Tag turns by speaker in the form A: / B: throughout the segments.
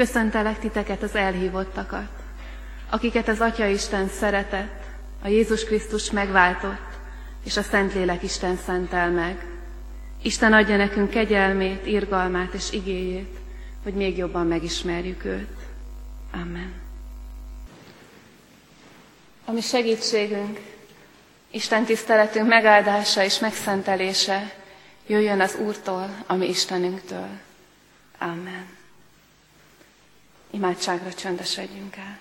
A: Köszöntelek titeket az elhívottakat, akiket az Atya Isten szeretett, a Jézus Krisztus megváltott, és a Szentlélek Isten szentel meg. Isten adja nekünk kegyelmét, irgalmát és igéjét, hogy még jobban megismerjük őt. Amen. Ami segítségünk, Isten tiszteletünk megáldása és megszentelése jöjjön az Úrtól, ami Istenünktől. Amen. Imádságra csöndesedjünk el.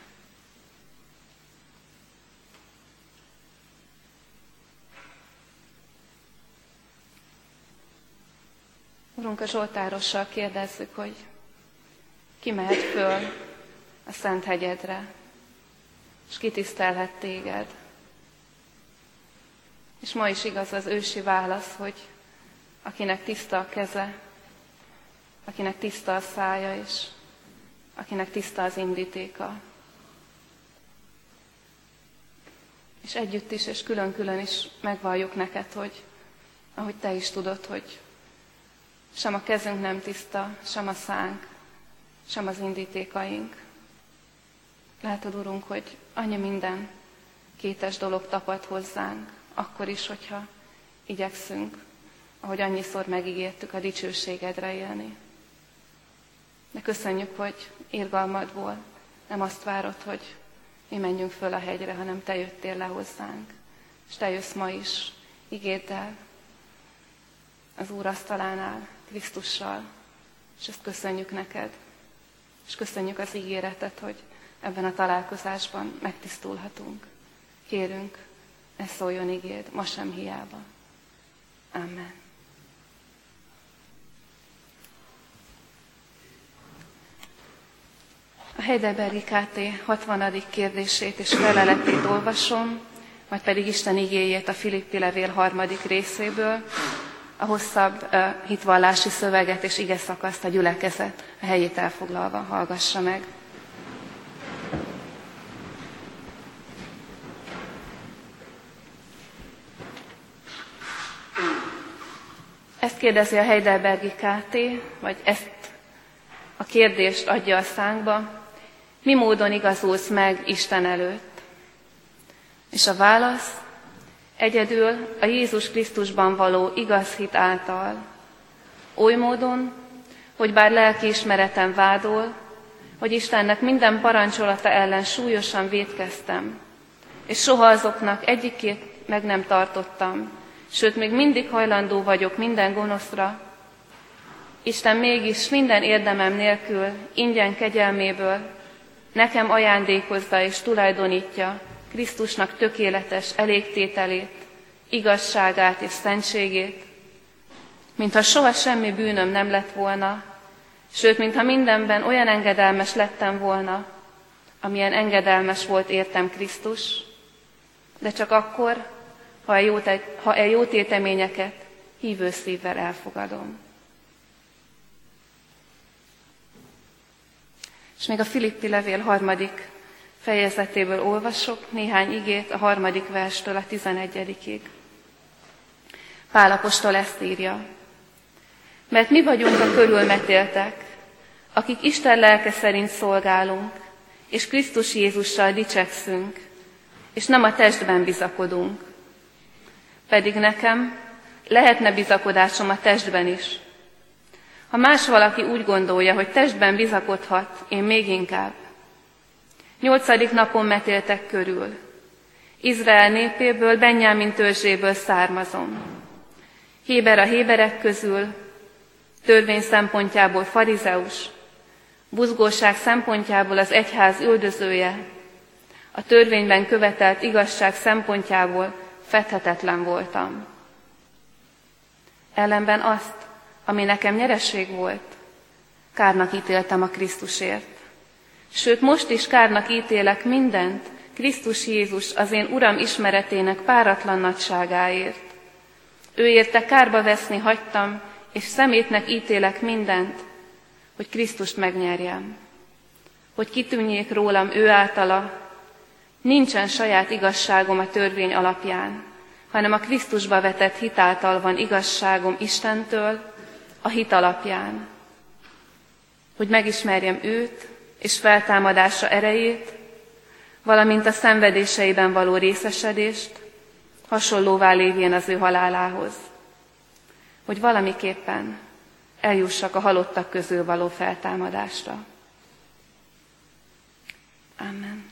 A: Urunk, a Zsoltárossal kérdezzük, hogy ki mehet föl a Szent hegyedre, és kitisztelhet téged. És ma is igaz az ősi válasz, hogy akinek tiszta a keze, akinek tiszta a szája, és akinek tiszta az indítéka. És együtt is, és külön-külön is megvalljuk neked, hogy ahogy te is tudod, hogy sem a kezünk nem tiszta, sem a szánk, sem az indítékaink. Látod, Urunk, hogy annyi minden kétes dolog tapad hozzánk, akkor is, hogyha igyekszünk, ahogy annyiszor megígértük, a dicsőségedre élni. De köszönjük, hogy irgalmadból nem azt várod, hogy mi menjünk föl a hegyre, hanem Te jöttél le hozzánk. És Te jössz ma is igéddel az Úr asztalánál, Krisztussal, és ezt köszönjük neked. És köszönjük az ígéretet, hogy ebben a találkozásban megtisztulhatunk. Kérünk, ne szóljon igéd, ma sem hiába. Amen. A Heidelbergi KT 60. kérdését és feleletét olvasom, majd pedig Isten igéjét a Filippi levél harmadik részéből, a hosszabb hitvallási szöveget és ige szakaszt a gyülekezet a helyét elfoglalva hallgassa meg. Ezt kérdezi a Heidelbergi KT, vagy ezt a kérdést adja a szánkba, mi módon igazulsz meg Isten előtt? És a válasz egyedül a Jézus Krisztusban való igaz hit által. Oly módon, hogy bár lelkiismeretem vádol, hogy Istennek minden parancsolata ellen súlyosan védkeztem, és soha azoknak egyikét meg nem tartottam, sőt, még mindig hajlandó vagyok minden gonoszra, Isten mégis minden érdemem nélkül, ingyen kegyelméből nekem ajándékozza és tulajdonítja Krisztusnak tökéletes elégtételét, igazságát és szentségét, mintha soha semmi bűnöm nem lett volna, sőt, mintha mindenben olyan engedelmes lettem volna, amilyen engedelmes volt értem Krisztus, de csak akkor, ha a jó, te, ha a jó téteményeket hívő szívvel elfogadom. És még a Filippi levél harmadik fejezetéből olvasok néhány igét a harmadik verstől a tizenegyedikig. Pálapostól ezt írja. Mert mi vagyunk a körülmetéltek, akik Isten lelke szerint szolgálunk, és Krisztus Jézussal dicsekszünk, és nem a testben bizakodunk. Pedig nekem lehetne bizakodásom a testben is, ha más valaki úgy gondolja, hogy testben bizakodhat, én még inkább. Nyolcadik napon metéltek körül. Izrael népéből, Benyámin törzséből származom. Héber a héberek közül, törvény szempontjából farizeus, buzgóság szempontjából az egyház üldözője, a törvényben követelt igazság szempontjából fethetetlen voltam. Ellenben azt, ami nekem nyereség volt, kárnak ítéltem a Krisztusért. Sőt, most is kárnak ítélek mindent, Krisztus Jézus az én Uram ismeretének páratlan nagyságáért. Ő érte kárba veszni hagytam, és szemétnek ítélek mindent, hogy Krisztust megnyerjem. Hogy kitűnjék rólam ő általa, nincsen saját igazságom a törvény alapján, hanem a Krisztusba vetett hitáltal van igazságom Istentől, a hit alapján. hogy megismerjem őt és feltámadása erejét, valamint a szenvedéseiben való részesedést, hasonlóvá lévén az ő halálához, hogy valamiképpen eljussak a halottak közül való feltámadásra. Amen.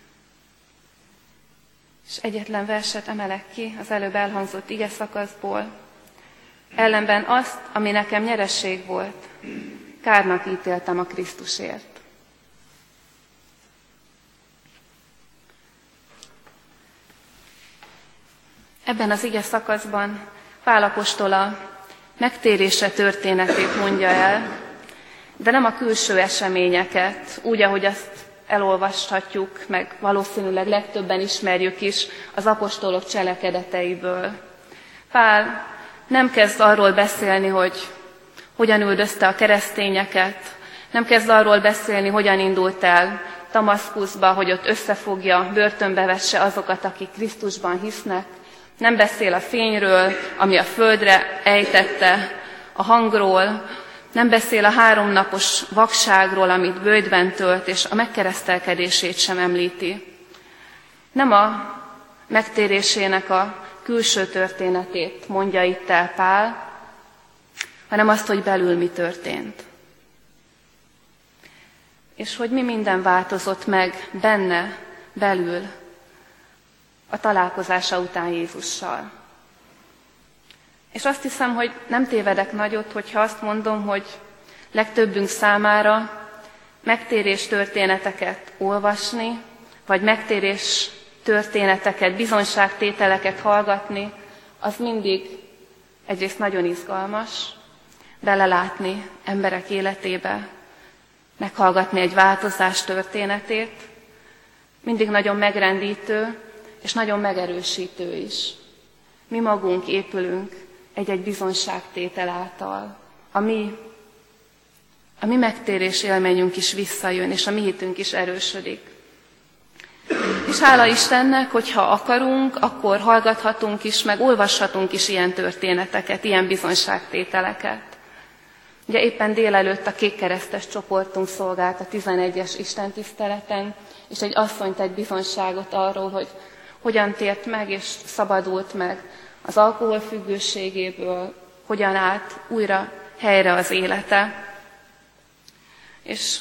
A: És egyetlen verset emelek ki az előbb elhangzott ige szakaszból. Ellenben azt, ami nekem nyeresség volt, kárnak ítéltem a Krisztusért. Ebben az ige szakaszban Pálapostola megtérése történetét mondja el, de nem a külső eseményeket, úgy, ahogy azt elolvashatjuk, meg valószínűleg legtöbben ismerjük is az apostolok cselekedeteiből. Pál nem kezd arról beszélni, hogy hogyan üldözte a keresztényeket, nem kezd arról beszélni, hogyan indult el Tamaszkuszba, hogy ott összefogja, börtönbe vesse azokat, akik Krisztusban hisznek, nem beszél a fényről, ami a földre ejtette, a hangról, nem beszél a háromnapos vakságról, amit bőjtben tölt, és a megkeresztelkedését sem említi. Nem a megtérésének a külső történetét mondja itt el Pál, hanem azt, hogy belül mi történt. És hogy mi minden változott meg benne, belül, a találkozása után Jézussal. És azt hiszem, hogy nem tévedek nagyot, hogyha azt mondom, hogy legtöbbünk számára megtérés történeteket olvasni, vagy megtérés történeteket, bizonságtételeket hallgatni, az mindig egyrészt nagyon izgalmas, belelátni emberek életébe, meghallgatni egy változás történetét, mindig nagyon megrendítő, és nagyon megerősítő is. Mi magunk épülünk egy-egy bizonságtétel által. A mi, a mi megtérés élményünk is visszajön, és a mi hitünk is erősödik. És hála Istennek, hogyha akarunk, akkor hallgathatunk is, meg olvashatunk is ilyen történeteket, ilyen bizonságtételeket. Ugye éppen délelőtt a kékkeresztes csoportunk szolgált a 11-es Isten tiszteleten, és egy asszonyt egy bizonságot arról, hogy hogyan tért meg és szabadult meg az alkoholfüggőségéből, hogyan állt újra helyre az élete. És,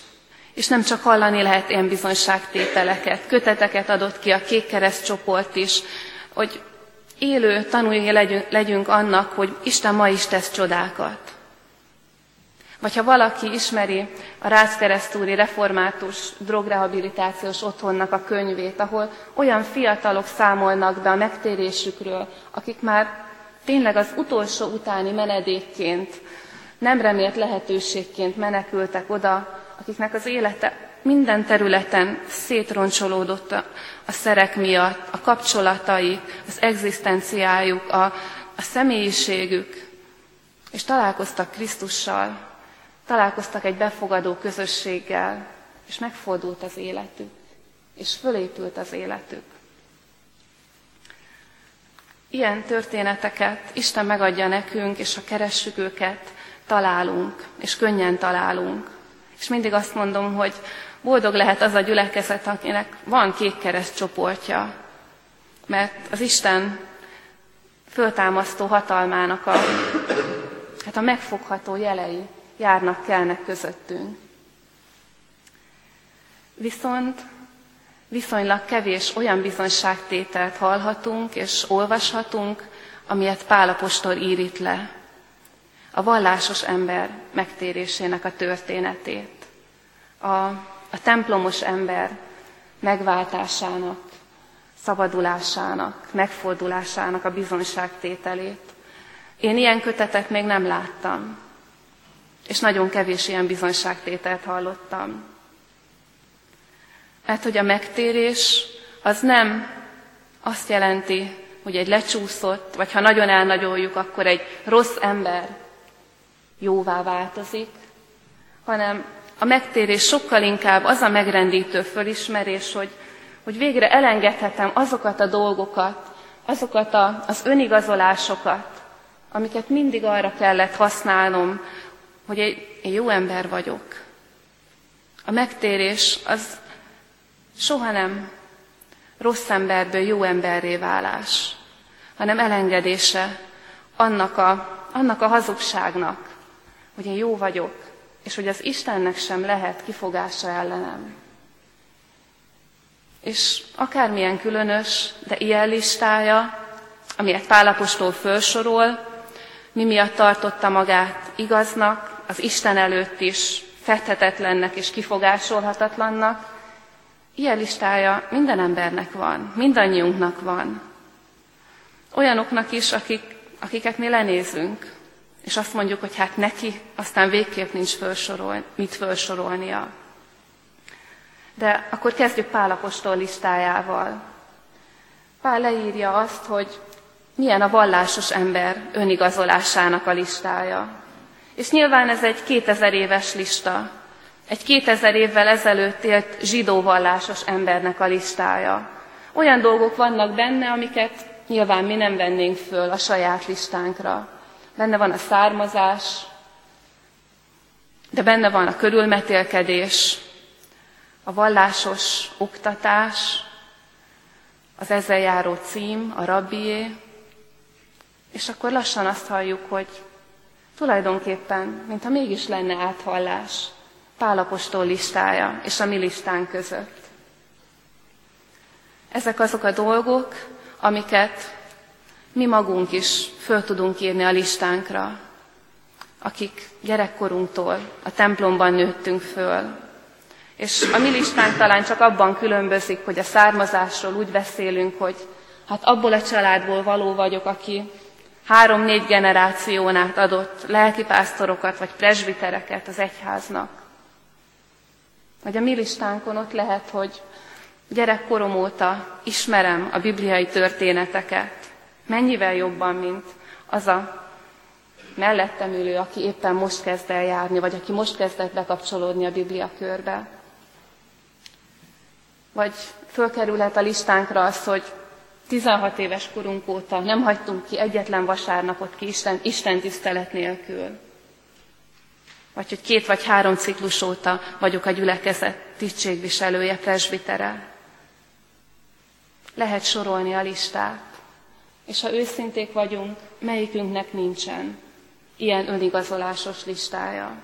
A: és nem csak hallani lehet ilyen bizonyságtételeket, köteteket adott ki a Kékkereszt csoport is, hogy élő tanulja legyünk, legyünk annak, hogy Isten ma is tesz csodákat. Vagy ha valaki ismeri a Ráckeresztúri Református Drogrehabilitációs Otthonnak a könyvét, ahol olyan fiatalok számolnak be a megtérésükről, akik már tényleg az utolsó utáni menedékként, nem remélt lehetőségként menekültek oda, akiknek az élete minden területen szétroncsolódott a, a szerek miatt, a kapcsolatai, az egzisztenciájuk, a, a személyiségük, és találkoztak Krisztussal, találkoztak egy befogadó közösséggel, és megfordult az életük, és fölépült az életük. Ilyen történeteket Isten megadja nekünk, és ha keressük őket, találunk, és könnyen találunk. És mindig azt mondom, hogy boldog lehet az a gyülekezet, akinek van kék kereszt csoportja, mert az Isten föltámasztó hatalmának a, hát a megfogható jelei járnak, kelnek közöttünk. Viszont viszonylag kevés olyan bizonyságtételt hallhatunk és olvashatunk, amilyet Pálapostól ír itt le. A vallásos ember megtérésének a történetét, a, a templomos ember megváltásának, szabadulásának, megfordulásának a bizonyságtételét. Én ilyen kötetet még nem láttam és nagyon kevés ilyen bizonyságtételt hallottam. Mert hogy a megtérés az nem azt jelenti, hogy egy lecsúszott, vagy ha nagyon elnagyoljuk, akkor egy rossz ember jóvá változik, hanem a megtérés sokkal inkább az a megrendítő fölismerés, hogy, hogy végre elengedhetem azokat a dolgokat, azokat a, az önigazolásokat, amiket mindig arra kellett használnom, hogy egy, egy jó ember vagyok. A megtérés az soha nem rossz emberből jó emberré válás, hanem elengedése annak a, annak a hazugságnak, hogy én jó vagyok, és hogy az Istennek sem lehet kifogása ellenem. És akármilyen különös, de ilyen listája, amilyet Pálapostól felsorol, mi miatt tartotta magát igaznak, az Isten előtt is fethetetlennek és kifogásolhatatlannak, ilyen listája minden embernek van, mindannyiunknak van. Olyanoknak is, akik, akiket mi lenézünk, és azt mondjuk, hogy hát neki aztán végképp nincs felsorol, mit felsorolnia. De akkor kezdjük Pálapostól listájával. Pál leírja azt, hogy milyen a vallásos ember önigazolásának a listája. És nyilván ez egy 2000 éves lista, egy 2000 évvel ezelőtt élt zsidó vallásos embernek a listája. Olyan dolgok vannak benne, amiket nyilván mi nem vennénk föl a saját listánkra. Benne van a származás, de benne van a körülmetélkedés, a vallásos oktatás, az ezzel járó cím, a rabbié, és akkor lassan azt halljuk, hogy tulajdonképpen, mintha mégis lenne áthallás Pálapostól listája és a mi listánk között. Ezek azok a dolgok, amiket mi magunk is föl tudunk írni a listánkra, akik gyerekkorunktól a templomban nőttünk föl. És a mi listánk talán csak abban különbözik, hogy a származásról úgy beszélünk, hogy hát abból a családból való vagyok, aki három-négy generáción át adott lelkipásztorokat vagy presbitereket az egyháznak. Vagy a mi listánkon ott lehet, hogy gyerekkorom óta ismerem a bibliai történeteket, mennyivel jobban, mint az a mellettem ülő, aki éppen most kezd el járni, vagy aki most kezdett bekapcsolódni a Biblia körbe. Vagy fölkerülhet a listánkra az, hogy 16 éves korunk óta nem hagytunk ki egyetlen vasárnapot ki Isten, Isten tisztelet nélkül. Vagy hogy két vagy három ciklus óta vagyok a gyülekezet tisztségviselője, presbitere. Lehet sorolni a listát. És ha őszinték vagyunk, melyikünknek nincsen ilyen önigazolásos listája.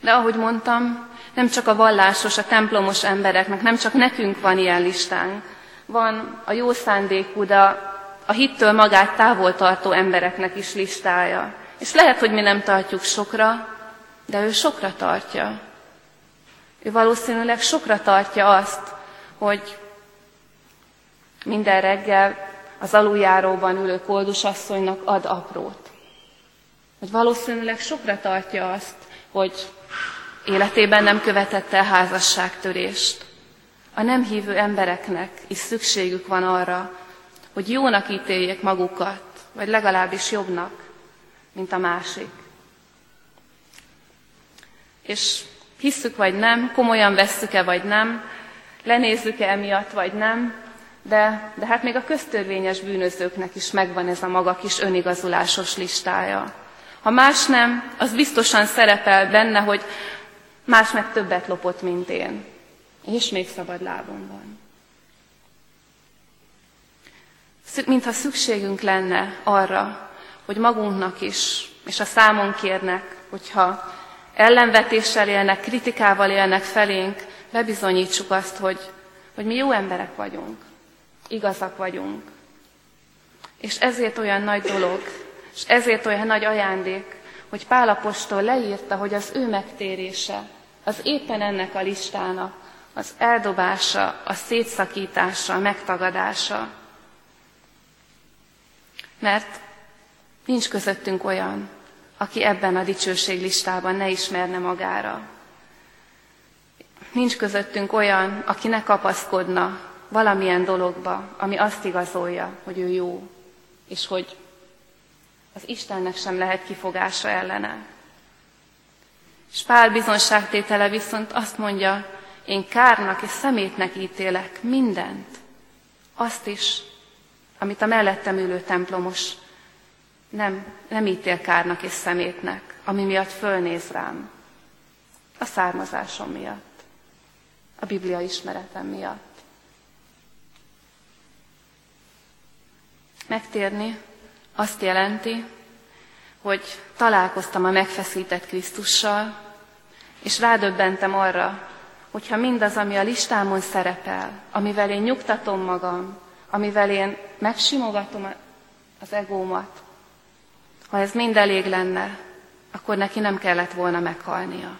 A: De ahogy mondtam, nem csak a vallásos, a templomos embereknek, nem csak nekünk van ilyen listánk, van a jó szándékú, de a hittől magát távol tartó embereknek is listája. És lehet, hogy mi nem tartjuk sokra, de ő sokra tartja. Ő valószínűleg sokra tartja azt, hogy minden reggel az aluljáróban ülő koldusasszonynak ad aprót. Hogy valószínűleg sokra tartja azt, hogy életében nem követett el házasságtörést. A nem hívő embereknek is szükségük van arra, hogy jónak ítéljék magukat, vagy legalábbis jobbnak, mint a másik. És hisszük vagy nem, komolyan vesszük-e vagy nem, lenézzük-e emiatt vagy nem, de, de hát még a köztörvényes bűnözőknek is megvan ez a maga kis önigazulásos listája. Ha más nem, az biztosan szerepel benne, hogy más meg többet lopott, mint én és még szabad lábon van. Mintha szükségünk lenne arra, hogy magunknak is, és a számon kérnek, hogyha ellenvetéssel élnek, kritikával élnek felénk, bebizonyítsuk azt, hogy, hogy mi jó emberek vagyunk, igazak vagyunk. És ezért olyan nagy dolog, és ezért olyan nagy ajándék, hogy Pálapostól leírta, hogy az ő megtérése, az éppen ennek a listának az eldobása, a szétszakítása, a megtagadása. Mert nincs közöttünk olyan, aki ebben a dicsőséglistában ne ismerne magára. Nincs közöttünk olyan, aki ne kapaszkodna valamilyen dologba, ami azt igazolja, hogy ő jó, és hogy az Istennek sem lehet kifogása ellene. És Pál bizonságtétele viszont azt mondja, én kárnak és szemétnek ítélek mindent. Azt is, amit a mellettem ülő templomos nem, nem ítél kárnak és szemétnek, ami miatt fölnéz rám. Azt származásom miatt, a Biblia ismeretem miatt. Megtérni azt jelenti, hogy találkoztam a megfeszített Krisztussal, és rádöbbentem arra, hogyha mindaz, ami a listámon szerepel, amivel én nyugtatom magam, amivel én megsimogatom az egómat, ha ez mind elég lenne, akkor neki nem kellett volna meghalnia.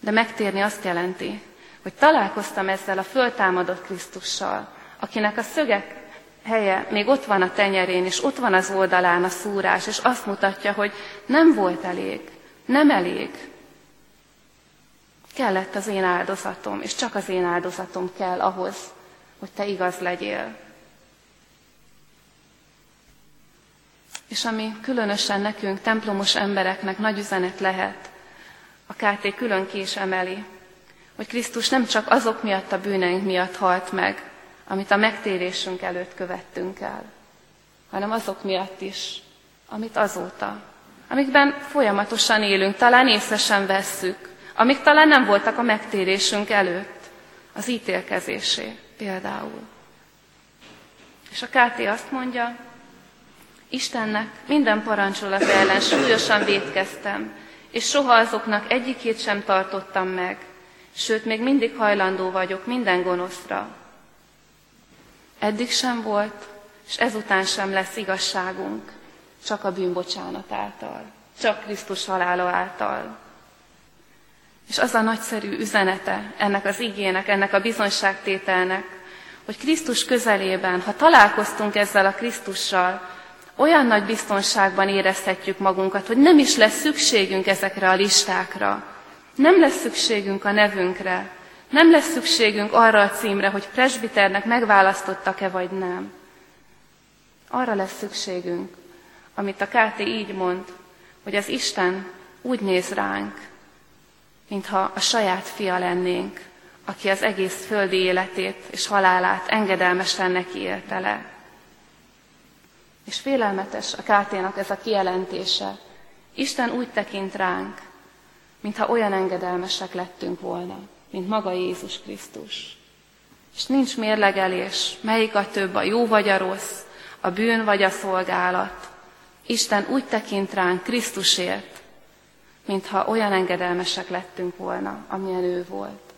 A: De megtérni azt jelenti, hogy találkoztam ezzel a föltámadott Krisztussal, akinek a szögek helye még ott van a tenyerén, és ott van az oldalán a szúrás, és azt mutatja, hogy nem volt elég, nem elég. Kellett az én áldozatom, és csak az én áldozatom kell ahhoz, hogy te igaz legyél. És ami különösen nekünk, templomos embereknek nagy üzenet lehet, a KT külön ki is emeli, hogy Krisztus nem csak azok miatt a bűneink miatt halt meg, amit a megtérésünk előtt követtünk el, hanem azok miatt is, amit azóta, amikben folyamatosan élünk, talán észre sem vesszük, amik talán nem voltak a megtérésünk előtt, az ítélkezésé például. És a KT azt mondja, Istennek minden parancsolat ellen súlyosan védkeztem, és soha azoknak egyikét sem tartottam meg, sőt, még mindig hajlandó vagyok minden gonoszra. Eddig sem volt, és ezután sem lesz igazságunk, csak a bűnbocsánat által, csak Krisztus halála által. És az a nagyszerű üzenete ennek az igének, ennek a bizonyságtételnek, hogy Krisztus közelében, ha találkoztunk ezzel a Krisztussal, olyan nagy biztonságban érezhetjük magunkat, hogy nem is lesz szükségünk ezekre a listákra. Nem lesz szükségünk a nevünkre. Nem lesz szükségünk arra a címre, hogy presbiternek megválasztottak-e vagy nem. Arra lesz szükségünk, amit a KT így mond, hogy az Isten úgy néz ránk, mintha a saját fia lennénk, aki az egész földi életét és halálát engedelmesen neki élte le. És félelmetes a káténak ez a kijelentése. Isten úgy tekint ránk, mintha olyan engedelmesek lettünk volna, mint maga Jézus Krisztus. És nincs mérlegelés, melyik a több, a jó vagy a rossz, a bűn vagy a szolgálat. Isten úgy tekint ránk Krisztusért, mintha olyan engedelmesek lettünk volna, amilyen ő volt.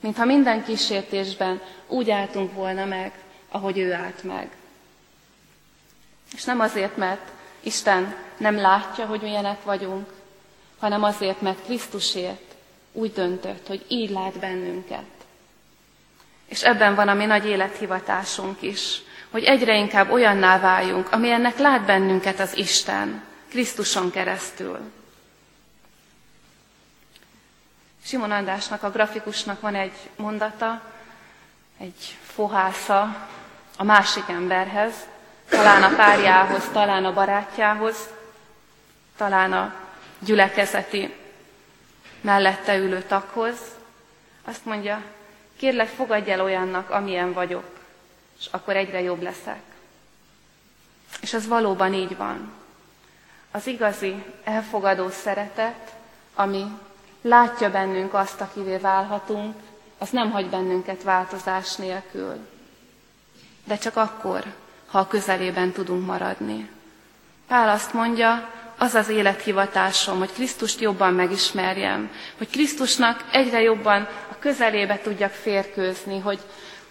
A: Mintha minden kísértésben úgy álltunk volna meg, ahogy ő állt meg. És nem azért, mert Isten nem látja, hogy milyenek vagyunk, hanem azért, mert Krisztusért úgy döntött, hogy így lát bennünket. És ebben van a mi nagy élethivatásunk is, hogy egyre inkább olyanná váljunk, amilyennek lát bennünket az Isten, Krisztuson keresztül. Simon Andrásnak, a grafikusnak van egy mondata, egy fohásza a másik emberhez, talán a párjához, talán a barátjához, talán a gyülekezeti mellette ülő taghoz. Azt mondja, kérlek, fogadj el olyannak, amilyen vagyok, és akkor egyre jobb leszek. És ez valóban így van. Az igazi, elfogadó szeretet, ami látja bennünk azt, akivé válhatunk, az nem hagy bennünket változás nélkül. De csak akkor, ha a közelében tudunk maradni. Pál azt mondja, az az élethivatásom, hogy Krisztust jobban megismerjem, hogy Krisztusnak egyre jobban a közelébe tudjak férkőzni, hogy,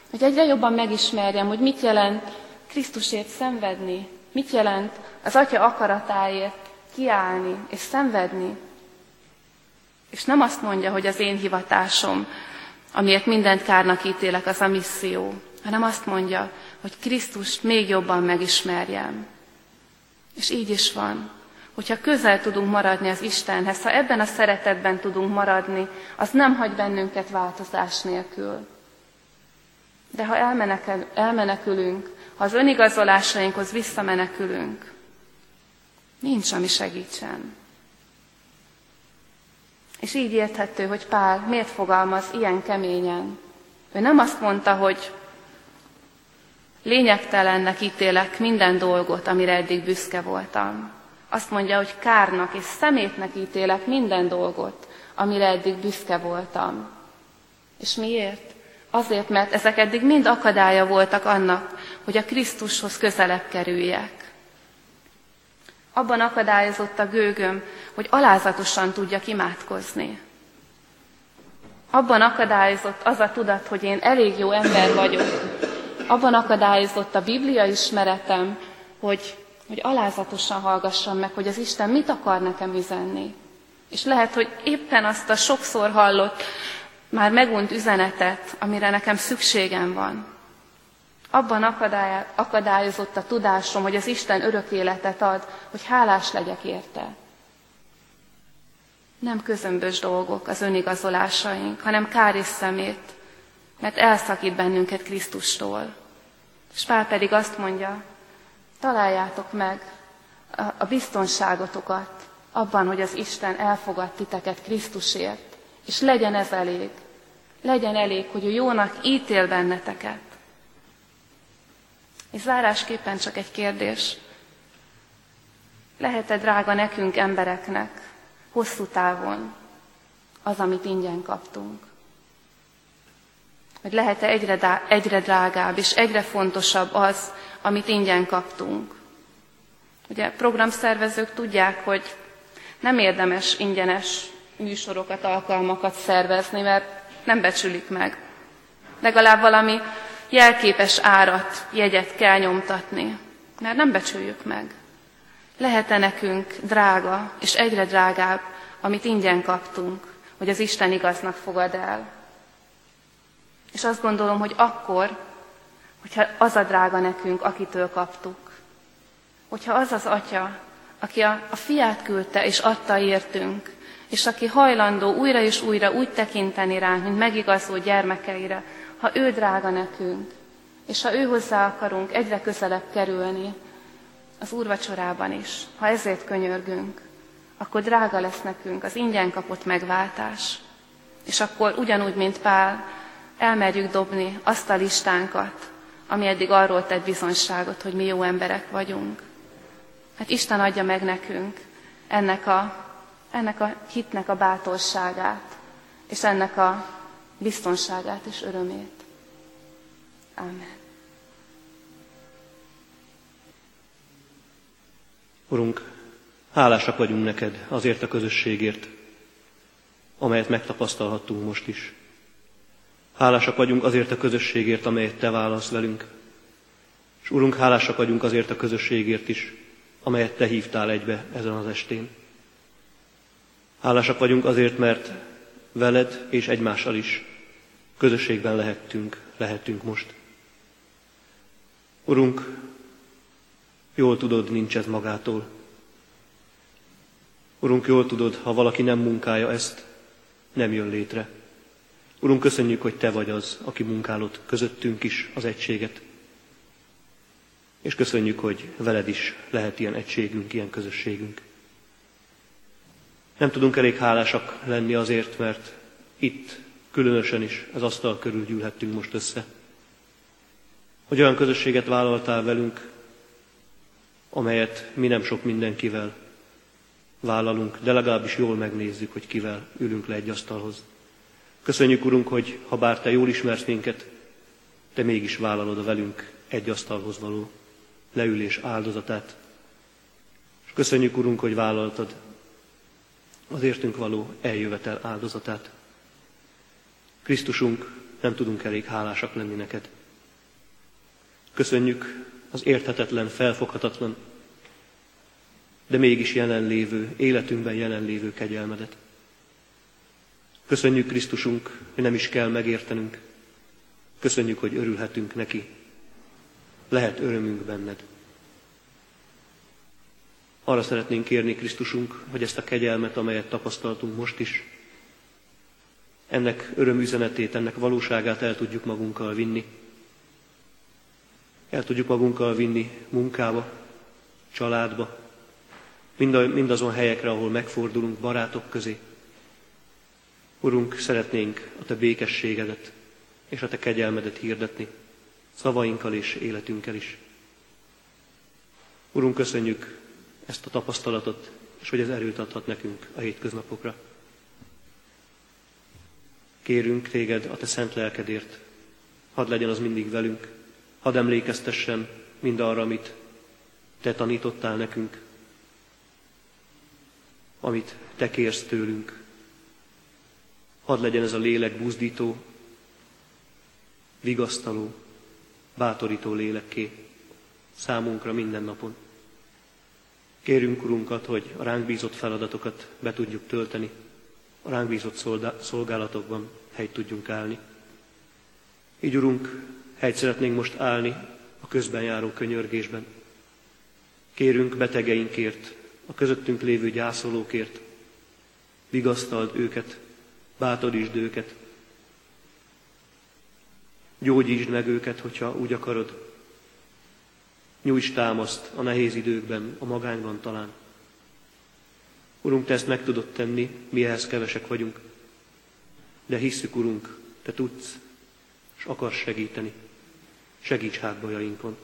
A: hogy egyre jobban megismerjem, hogy mit jelent Krisztusért szenvedni, mit jelent az Atya akaratáért kiállni és szenvedni. És nem azt mondja, hogy az én hivatásom, amiért mindent kárnak ítélek, az a misszió, hanem azt mondja, hogy Krisztust még jobban megismerjem. És így is van. Hogyha közel tudunk maradni az Istenhez, ha ebben a szeretetben tudunk maradni, az nem hagy bennünket változás nélkül. De ha elmenekül, elmenekülünk, ha az önigazolásainkhoz visszamenekülünk, nincs, ami segítsen. És így érthető, hogy Pál miért fogalmaz ilyen keményen. Ő nem azt mondta, hogy Lényegtelennek ítélek minden dolgot, amire eddig büszke voltam. Azt mondja, hogy kárnak és szemétnek ítélek minden dolgot, amire eddig büszke voltam. És miért? Azért, mert ezek eddig mind akadálya voltak annak, hogy a Krisztushoz közelebb kerüljek. Abban akadályozott a gőgöm, hogy alázatosan tudjak imádkozni. Abban akadályozott az a tudat, hogy én elég jó ember vagyok. Abban akadályozott a Biblia ismeretem, hogy, hogy alázatosan hallgassam meg, hogy az Isten mit akar nekem üzenni. És lehet, hogy éppen azt a sokszor hallott, már megunt üzenetet, amire nekem szükségem van. Abban akadályozott a tudásom, hogy az Isten örök életet ad, hogy hálás legyek érte. Nem közömbös dolgok az önigazolásaink, hanem kár és szemét, mert elszakít bennünket Krisztustól. És Pál pedig azt mondja, találjátok meg a biztonságotokat abban, hogy az Isten elfogad titeket Krisztusért, és legyen ez elég. Legyen elég, hogy ő jónak ítél benneteket. És zárásképpen csak egy kérdés. Lehet-e drága nekünk embereknek hosszú távon az, amit ingyen kaptunk? Hogy lehet-e egyre, egyre drágább és egyre fontosabb az, amit ingyen kaptunk? Ugye programszervezők tudják, hogy nem érdemes ingyenes műsorokat, alkalmakat szervezni, mert nem becsülik meg. Legalább valami jelképes árat, jegyet kell nyomtatni, mert nem becsüljük meg. Lehet-e nekünk drága és egyre drágább, amit ingyen kaptunk, hogy az Isten igaznak fogad el? És azt gondolom, hogy akkor, hogyha az a drága nekünk, akitől kaptuk, hogyha az az Atya, aki a, a fiát küldte és adta értünk, és aki hajlandó újra és újra úgy tekinteni ránk, mint megigazó gyermekeire, ha ő drága nekünk, és ha ő hozzá akarunk egyre közelebb kerülni, az úrvacsorában is, ha ezért könyörgünk, akkor drága lesz nekünk az ingyen kapott megváltás. És akkor ugyanúgy, mint Pál, elmerjük dobni azt a listánkat, ami eddig arról tett bizonyságot, hogy mi jó emberek vagyunk. Hát Isten adja meg nekünk ennek a, ennek a hitnek a bátorságát, és ennek a biztonságát és örömét. Amen.
B: Urunk, hálásak vagyunk neked azért a közösségért, amelyet megtapasztalhattunk most is. Hálásak vagyunk azért a közösségért, amelyet Te válasz velünk. És Urunk, hálásak vagyunk azért a közösségért is, amelyet Te hívtál egybe ezen az estén. Hálásak vagyunk azért, mert veled és egymással is közösségben lehettünk, lehetünk most. Urunk, jól tudod, nincs ez magától. Urunk, jól tudod, ha valaki nem munkálja ezt, nem jön létre. Urunk, köszönjük, hogy Te vagy az, aki munkálod közöttünk is az egységet. És köszönjük, hogy veled is lehet ilyen egységünk, ilyen közösségünk. Nem tudunk elég hálásak lenni azért, mert itt különösen is az asztal körül gyűlhettünk most össze. Hogy olyan közösséget vállaltál velünk, amelyet mi nem sok mindenkivel vállalunk, de legalábbis jól megnézzük, hogy kivel ülünk le egy asztalhoz. Köszönjük, Urunk, hogy ha bár Te jól ismersz minket, Te mégis vállalod a velünk egy asztalhoz való leülés áldozatát. És köszönjük, Urunk, hogy vállaltad az értünk való eljövetel áldozatát. Krisztusunk, nem tudunk elég hálásak lenni neked. Köszönjük az érthetetlen, felfoghatatlan, de mégis jelenlévő, életünkben jelenlévő kegyelmedet. Köszönjük Krisztusunk, hogy nem is kell megértenünk. Köszönjük, hogy örülhetünk neki. Lehet örömünk benned. Arra szeretnénk kérni Krisztusunk, hogy ezt a kegyelmet, amelyet tapasztaltunk most is, ennek örömüzenetét, ennek valóságát el tudjuk magunkkal vinni. El tudjuk magunkkal vinni munkába, családba, mindazon helyekre, ahol megfordulunk barátok közé. Urunk, szeretnénk a Te békességedet és a Te kegyelmedet hirdetni, szavainkkal és életünkkel is. Urunk, köszönjük ezt a tapasztalatot, és hogy ez erőt adhat nekünk a hétköznapokra. Kérünk téged a te szent lelkedért, hadd legyen az mindig velünk, hadd emlékeztessen mind arra, amit te tanítottál nekünk, amit te kérsz tőlünk. Hadd legyen ez a lélek buzdító, vigasztaló, bátorító lélekké számunkra minden napon. Kérünk, Urunkat, hogy a ránk bízott feladatokat be tudjuk tölteni, a ránk bízott szolgálatokban helyt tudjunk állni. Így, Urunk, helyt szeretnénk most állni a közben járó könyörgésben. Kérünk betegeinkért, a közöttünk lévő gyászolókért, vigasztald őket, bátorítsd őket, gyógyítsd meg őket, hogyha úgy akarod, Nyújts támaszt a nehéz időkben, a magányban talán. Urunk, Te ezt meg tudod tenni, mi ehhez kevesek vagyunk. De hisszük, Urunk, Te tudsz, és akarsz segíteni. Segíts hát bajainkon.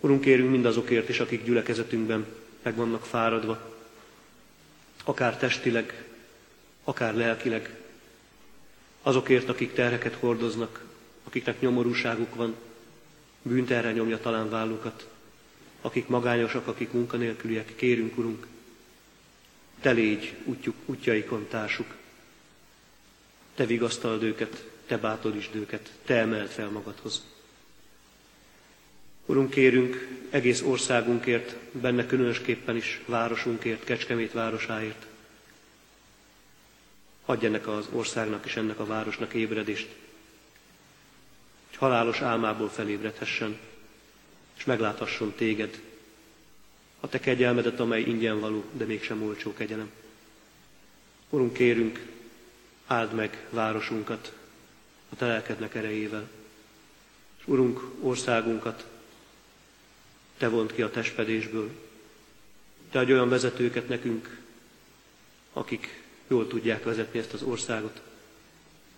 B: Urunk, kérünk mindazokért is, akik gyülekezetünkben meg vannak fáradva, akár testileg, akár lelkileg, azokért, akik terheket hordoznak, akiknek nyomorúságuk van, bűnterre nyomja talán vállukat, akik magányosak, akik munkanélküliek, kérünk, Urunk, Te légy útjuk, útjaikon társuk, Te vigasztald őket, Te bátorítsd őket, Te emeld fel magadhoz. Urunk, kérünk egész országunkért, benne különösképpen is városunkért, Kecskemét városáért. Adj ennek az országnak és ennek a városnak ébredést, halálos álmából felébredhessen, és megláthasson téged, a te kegyelmedet, amely ingyen való, de mégsem olcsó kegyelem. Urunk, kérünk, áld meg városunkat a te lelkednek erejével, és Urunk, országunkat te vont ki a testpedésből, te adj olyan vezetőket nekünk, akik jól tudják vezetni ezt az országot,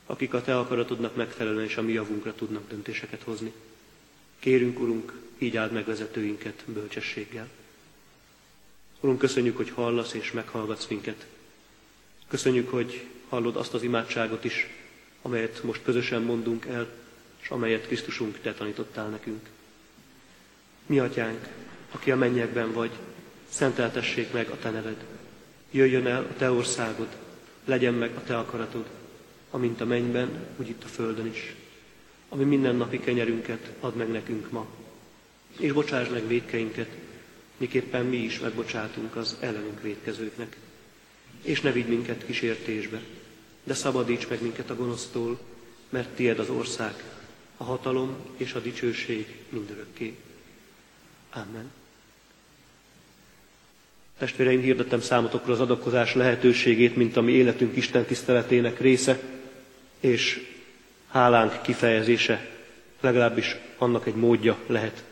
B: akik a Te akaratodnak megfelelően és a mi javunkra tudnak döntéseket hozni. Kérünk, Urunk, így áld meg vezetőinket bölcsességgel. Urunk, köszönjük, hogy hallasz és meghallgatsz minket. Köszönjük, hogy hallod azt az imádságot is, amelyet most közösen mondunk el, és amelyet Krisztusunk Te tanítottál nekünk. Mi, Atyánk, aki a mennyekben vagy, szenteltessék meg a Te neved. Jöjjön el a Te országod, legyen meg a Te akaratod, amint a mennyben, úgy itt a földön is. Ami mindennapi kenyerünket ad meg nekünk ma. És bocsáss meg védkeinket, miképpen mi is megbocsátunk az ellenünk védkezőknek. És ne vigy minket kísértésbe, de szabadíts meg minket a gonosztól, mert tied az ország, a hatalom és a dicsőség mindörökké. Amen. Testvéreim, hirdettem számotokra az adakozás lehetőségét, mint a mi életünk Isten tiszteletének része és hálánk kifejezése legalábbis annak egy módja lehet.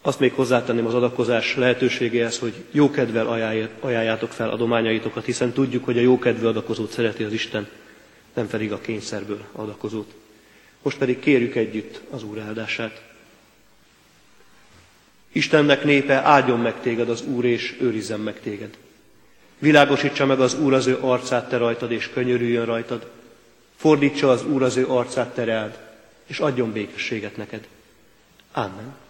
B: Azt még hozzátenném az adakozás lehetőségéhez, hogy jókedvel ajánljátok fel adományaitokat, hiszen tudjuk, hogy a jókedvű adakozót szereti az Isten, nem pedig a kényszerből adakozót. Most pedig kérjük együtt az Úr áldását. Istennek népe, áldjon meg téged az Úr, és őrizzen meg téged. Világosítsa meg az Úr az ő arcát te rajtad, és könyörüljön rajtad. Fordítsa az Úr az ő arcát te és adjon békességet neked. Amen.